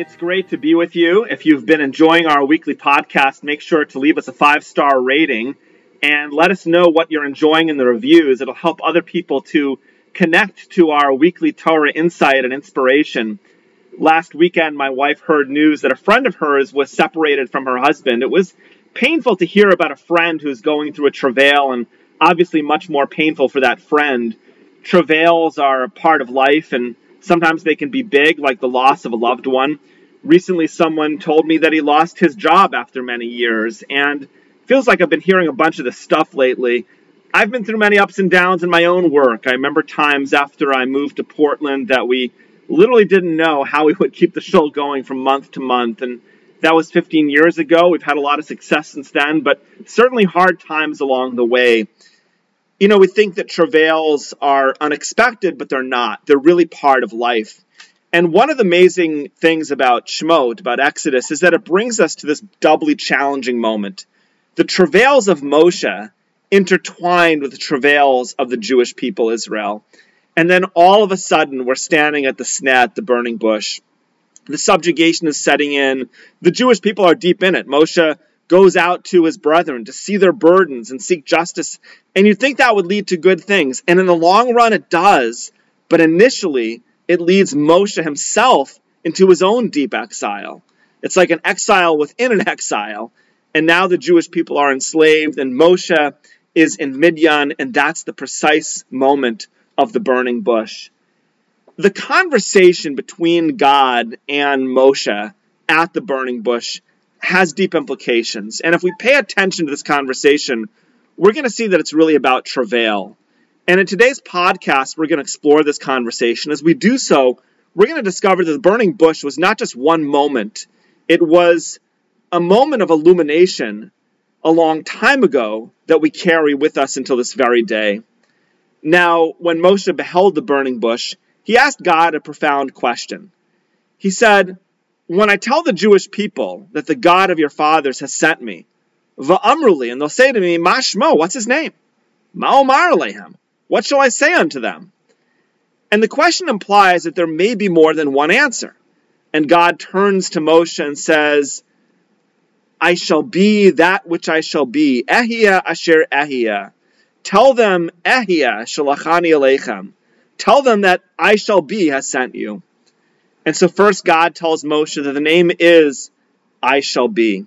It's great to be with you. If you've been enjoying our weekly podcast, make sure to leave us a five star rating and let us know what you're enjoying in the reviews. It'll help other people to connect to our weekly Torah insight and inspiration. Last weekend, my wife heard news that a friend of hers was separated from her husband. It was painful to hear about a friend who's going through a travail, and obviously much more painful for that friend. Travails are a part of life, and Sometimes they can be big, like the loss of a loved one. Recently, someone told me that he lost his job after many years, and feels like I've been hearing a bunch of this stuff lately. I've been through many ups and downs in my own work. I remember times after I moved to Portland that we literally didn't know how we would keep the show going from month to month, and that was 15 years ago. We've had a lot of success since then, but certainly hard times along the way you know, we think that travails are unexpected, but they're not. They're really part of life. And one of the amazing things about Shemot, about Exodus, is that it brings us to this doubly challenging moment. The travails of Moshe intertwined with the travails of the Jewish people Israel. And then all of a sudden, we're standing at the sneh, the burning bush. The subjugation is setting in. The Jewish people are deep in it. Moshe goes out to his brethren to see their burdens and seek justice. And you'd think that would lead to good things. And in the long run, it does. But initially, it leads Moshe himself into his own deep exile. It's like an exile within an exile. And now the Jewish people are enslaved, and Moshe is in Midian, and that's the precise moment of the burning bush. The conversation between God and Moshe at the burning bush has deep implications. And if we pay attention to this conversation, we're going to see that it's really about travail. And in today's podcast, we're going to explore this conversation. As we do so, we're going to discover that the burning bush was not just one moment, it was a moment of illumination a long time ago that we carry with us until this very day. Now, when Moshe beheld the burning bush, he asked God a profound question. He said, when I tell the Jewish people that the God of your fathers has sent me, va'amruli, and they'll say to me, Mashmo, what's his name? Ma'omar alehem, what shall I say unto them? And the question implies that there may be more than one answer. And God turns to Moshe and says, I shall be that which I shall be. Ehia asher ehia. Tell them, Ehia shalachani aleichem. Tell them that I shall be has sent you. And so first God tells Moshe that the name is I shall be.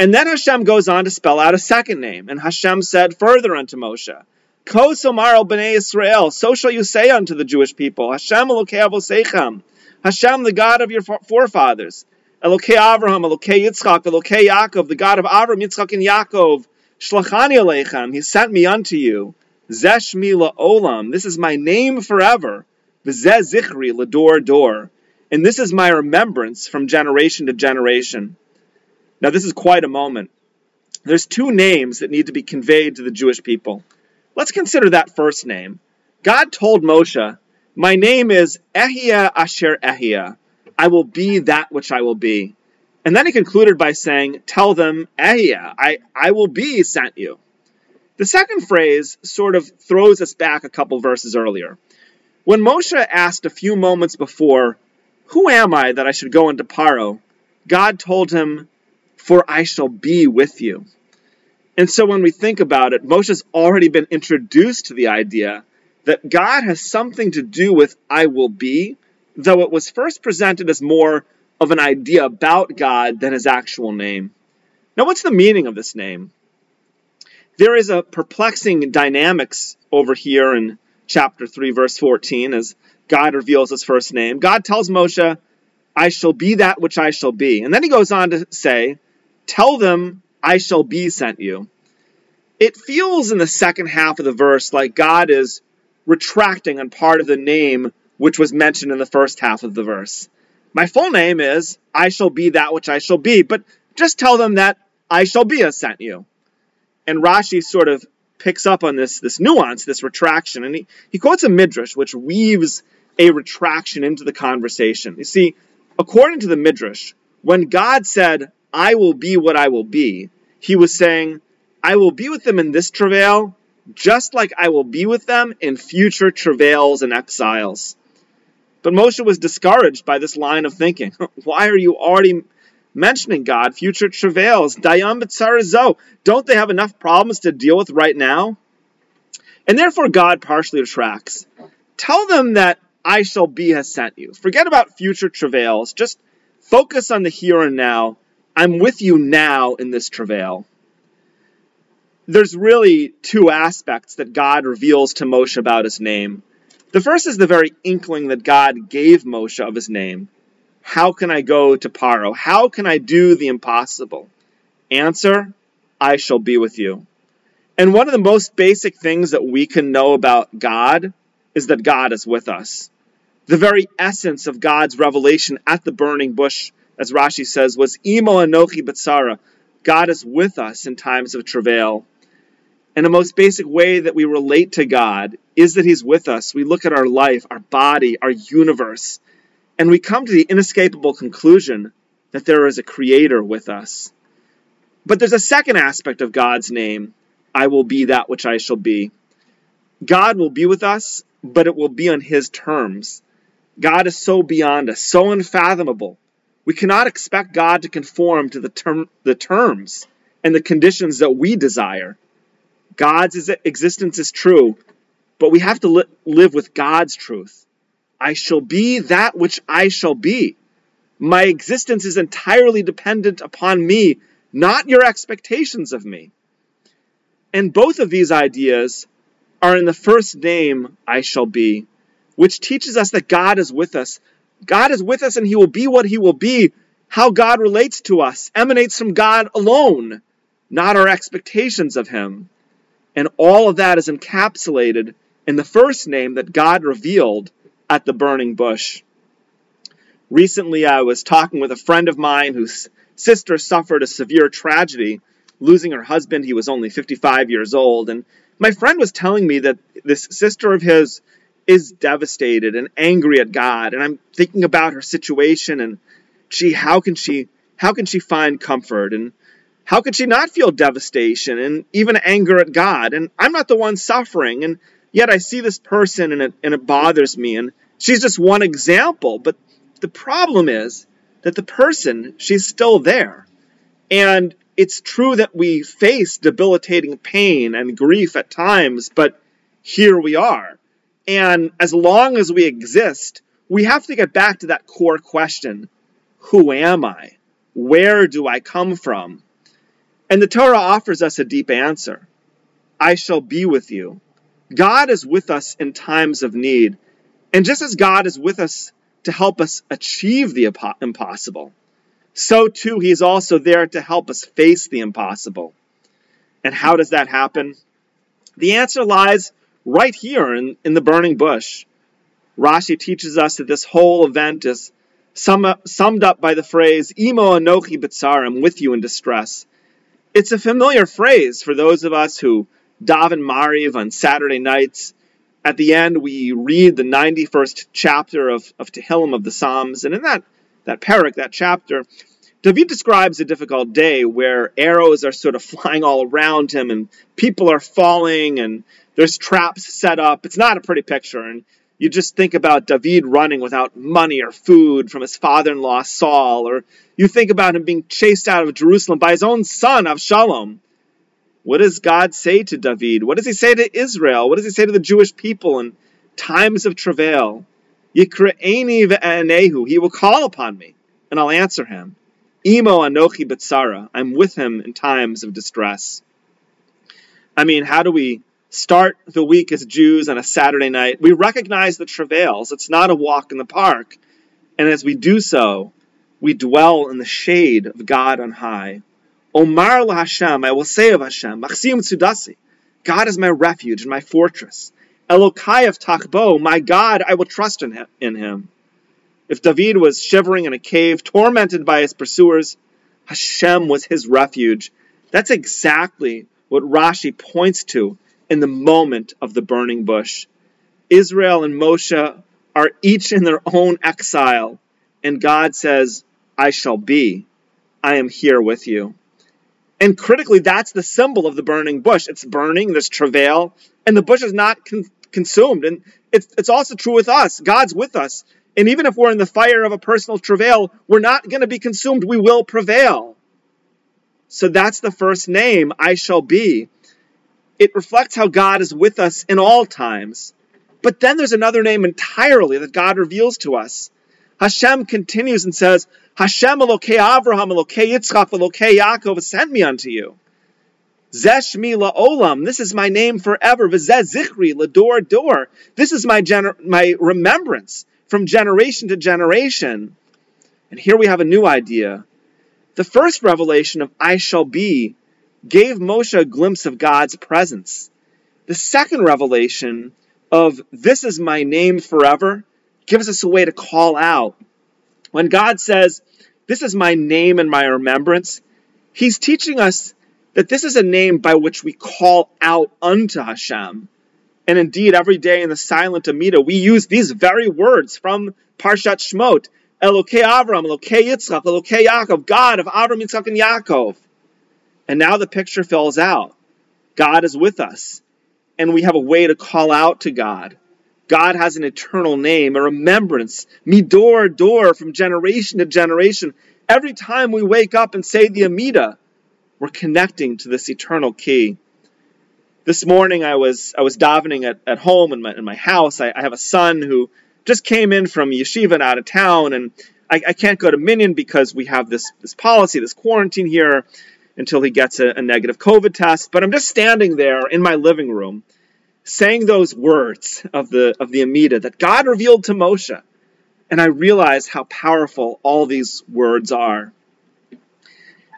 And then Hashem goes on to spell out a second name. And Hashem said further unto Moshe, Ko somar el b'nei Israel, so shall you say unto the Jewish people, Hashem Elokei Avosechem, Hashem the God of your forefathers, Elokei Avraham, Elokei Yitzchak, Elokei Yaakov, the God of Avram, Yitzchak, and Yaakov, Shlachani Aleichem, He sent me unto you, Zesh Mila Olam, this is my name forever, V'zeh Zichri, Lador Dor, and this is my remembrance from generation to generation. Now, this is quite a moment. There's two names that need to be conveyed to the Jewish people. Let's consider that first name. God told Moshe, My name is Ehia Asher Ehia. I will be that which I will be. And then he concluded by saying, Tell them, Ehia, I, I will be sent you. The second phrase sort of throws us back a couple verses earlier. When Moshe asked a few moments before, who am I that I should go into Paro? God told him, For I shall be with you. And so when we think about it, Moshe's already been introduced to the idea that God has something to do with I will be, though it was first presented as more of an idea about God than his actual name. Now, what's the meaning of this name? There is a perplexing dynamics over here in chapter 3, verse 14, as God reveals his first name. God tells Moshe, I shall be that which I shall be. And then he goes on to say, Tell them, I shall be sent you. It feels in the second half of the verse like God is retracting on part of the name which was mentioned in the first half of the verse. My full name is I shall be that which I shall be, but just tell them that I shall be has sent you. And Rashi sort of picks up on this, this nuance, this retraction, and he, he quotes a midrash which weaves a retraction into the conversation. You see, according to the midrash, when God said, I will be what I will be, he was saying, I will be with them in this travail, just like I will be with them in future travails and exiles. But Moshe was discouraged by this line of thinking. Why are you already mentioning God, future travails, dayam b'tzarazo? Don't they have enough problems to deal with right now? And therefore God partially retracts. Tell them that I shall be has sent you. Forget about future travails. Just focus on the here and now. I'm with you now in this travail. There's really two aspects that God reveals to Moshe about his name. The first is the very inkling that God gave Moshe of his name. How can I go to Paro? How can I do the impossible? Answer, I shall be with you. And one of the most basic things that we can know about God is that God is with us. The very essence of God's revelation at the burning bush, as Rashi says, was Imo Anochi Batsara. God is with us in times of travail. And the most basic way that we relate to God is that He's with us. We look at our life, our body, our universe, and we come to the inescapable conclusion that there is a Creator with us. But there's a second aspect of God's name I will be that which I shall be. God will be with us, but it will be on His terms. God is so beyond us, so unfathomable. We cannot expect God to conform to the, the terms and the conditions that we desire. God's existence is true, but we have to li- live with God's truth. I shall be that which I shall be. My existence is entirely dependent upon me, not your expectations of me. And both of these ideas are in the first name, I shall be, which teaches us that God is with us. God is with us and he will be what he will be. How God relates to us emanates from God alone, not our expectations of him. And all of that is encapsulated in the first name that God revealed at the burning bush. Recently, I was talking with a friend of mine whose sister suffered a severe tragedy, losing her husband. He was only 55 years old. And my friend was telling me that this sister of his is devastated and angry at God. And I'm thinking about her situation and gee, how can she how can she find comfort? And how could she not feel devastation and even anger at God? And I'm not the one suffering, and yet I see this person and it, and it bothers me. And she's just one example. But the problem is that the person, she's still there. And it's true that we face debilitating pain and grief at times, but here we are. And as long as we exist, we have to get back to that core question Who am I? Where do I come from? And the Torah offers us a deep answer I shall be with you. God is with us in times of need. And just as God is with us to help us achieve the impossible, so too He is also there to help us face the impossible. And how does that happen? The answer lies right here in, in the burning bush. Rashi teaches us that this whole event is sum, summed up by the phrase, Imo anochi I'm with you in distress. It's a familiar phrase for those of us who daven Mariv on Saturday nights. At the end, we read the 91st chapter of, of Tehillim of the Psalms, and in that, that parak, that chapter, David describes a difficult day where arrows are sort of flying all around him and people are falling and there's traps set up. It's not a pretty picture. And you just think about David running without money or food from his father in law Saul, or you think about him being chased out of Jerusalem by his own son, Avshalom. What does God say to David? What does he say to Israel? What does he say to the Jewish people in times of travail? He will call upon me, and I'll answer him. Imo anochi betzara. I'm with him in times of distress. I mean, how do we start the week as Jews on a Saturday night, we recognize the travails. It's not a walk in the park. And as we do so, we dwell in the shade of God on high. Omar la Hashem, I will say of Hashem, Machsim Tsudasi, God is my refuge and my fortress. Elokai of Takbo, my God, I will trust in him. in him. If David was shivering in a cave, tormented by his pursuers, Hashem was his refuge. That's exactly what Rashi points to in the moment of the burning bush. Israel and Moshe are each in their own exile, and God says, I shall be. I am here with you. And critically, that's the symbol of the burning bush. It's burning, there's travail, and the bush is not con- consumed. And it's, it's also true with us. God's with us. And even if we're in the fire of a personal travail, we're not going to be consumed. We will prevail. So that's the first name, I shall be. It reflects how God is with us in all times. But then there's another name entirely that God reveals to us. Hashem continues and says, Hashem Elokei Avraham, Elokei Yitzchak, Elokei Yaakov sent me unto you. Zeshmi la'olam, this is my name forever. V'zeh zichri Lador dor, this is my, gener- my remembrance from generation to generation. And here we have a new idea. The first revelation of I shall be gave Moshe a glimpse of God's presence. The second revelation of this is my name forever gives us a way to call out. When God says, This is my name and my remembrance, He's teaching us that this is a name by which we call out unto Hashem. And indeed, every day in the silent Amida, we use these very words from Parshat Shmot. Elokei Avram, Elokei Yitzchak, Elokei Yaakov, God of Avram, Yitzchak, and Yaakov. And now the picture fills out. God is with us. And we have a way to call out to God. God has an eternal name, a remembrance, midor door from generation to generation. Every time we wake up and say the Amida, we're connecting to this eternal key this morning I was I was davening at, at home in my in my house. I, I have a son who just came in from yeshiva and out of town, and I, I, can't go to Minyan because we have this this policy, this quarantine here, until he gets a, a negative COVID test. But I'm just standing there in my living room, saying those words of the of the Amida that God revealed to Moshe, and I realize how powerful all these words are.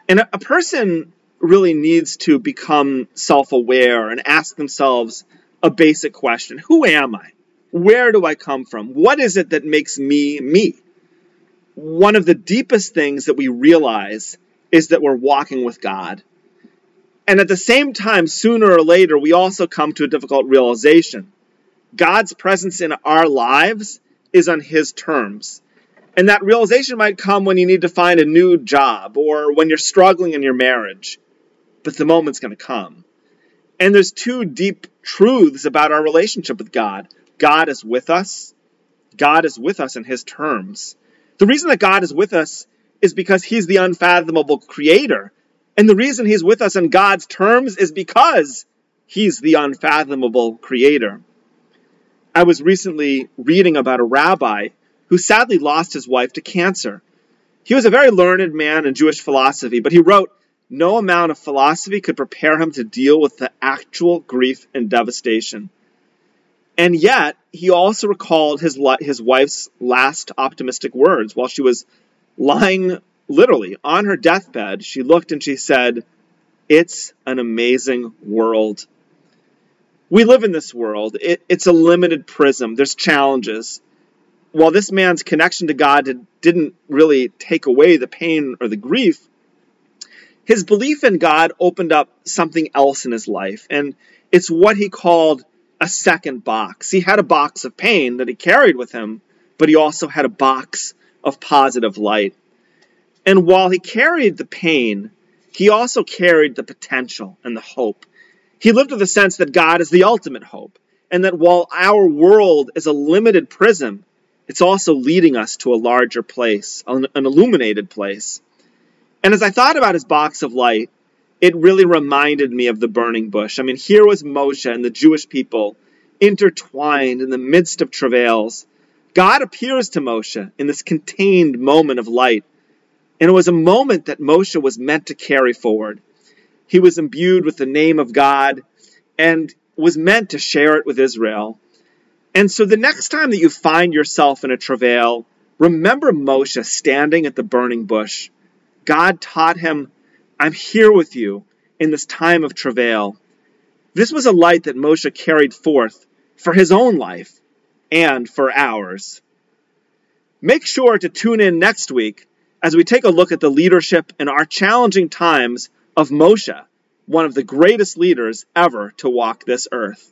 And a, a person really needs to become self aware and ask themselves a basic question Who am I? Where do I come from? What is it that makes me me? One of the deepest things that we realize is that we're walking with God. And at the same time, sooner or later, we also come to a difficult realization. God's presence in our lives is on His terms. And that realization might come when you need to find a new job or when you're struggling in your marriage but the moment's going to come. And there's two deep truths about our relationship with God God is with us, God is with us in His terms. The reason that God is with us is because He's the unfathomable creator. And the reason He's with us in God's terms is because He's the unfathomable creator. I was recently reading about a rabbi who sadly lost his wife to cancer. He was a very learned man in Jewish philosophy, but he wrote no amount of philosophy could prepare him to deal with the actual grief and devastation. And yet, he also recalled his, his wife's last optimistic words while she was lying literally on her deathbed. She looked and she said, It's an amazing world. We live in this world. It, it's a limited prism. There's challenges. While this man's connection to God did, didn't really take away the pain or the grief, his belief in God opened up something else in his life, and it's what he called a second box. He had a box of pain that he carried with him, but he also had a box of positive light. And while he carried the pain, he also carried the potential and the hope. He lived with a sense that God is the ultimate hope, and that while our world is a limited prism, it's also leading us to a larger place, an, illuminated place. And as I thought about his box of light, it really reminded me of the burning bush. I mean, here was Moshe and the Jewish people intertwined in the midst of travails. God appears to Moshe in this contained moment of light. And it was a moment that Moshe was meant to carry forward. He was imbued with the name of God and was meant to share it with Israel. And so the next time that you find yourself in a travail, remember Moshe standing at the burning bush God taught him, I'm here with you in this time of travail. This was a light that Moshe carried forth for his own life and for ours. Make sure to tune in next week as we take a look at the leadership in our challenging times of Moshe, one of the greatest leaders ever to walk this earth.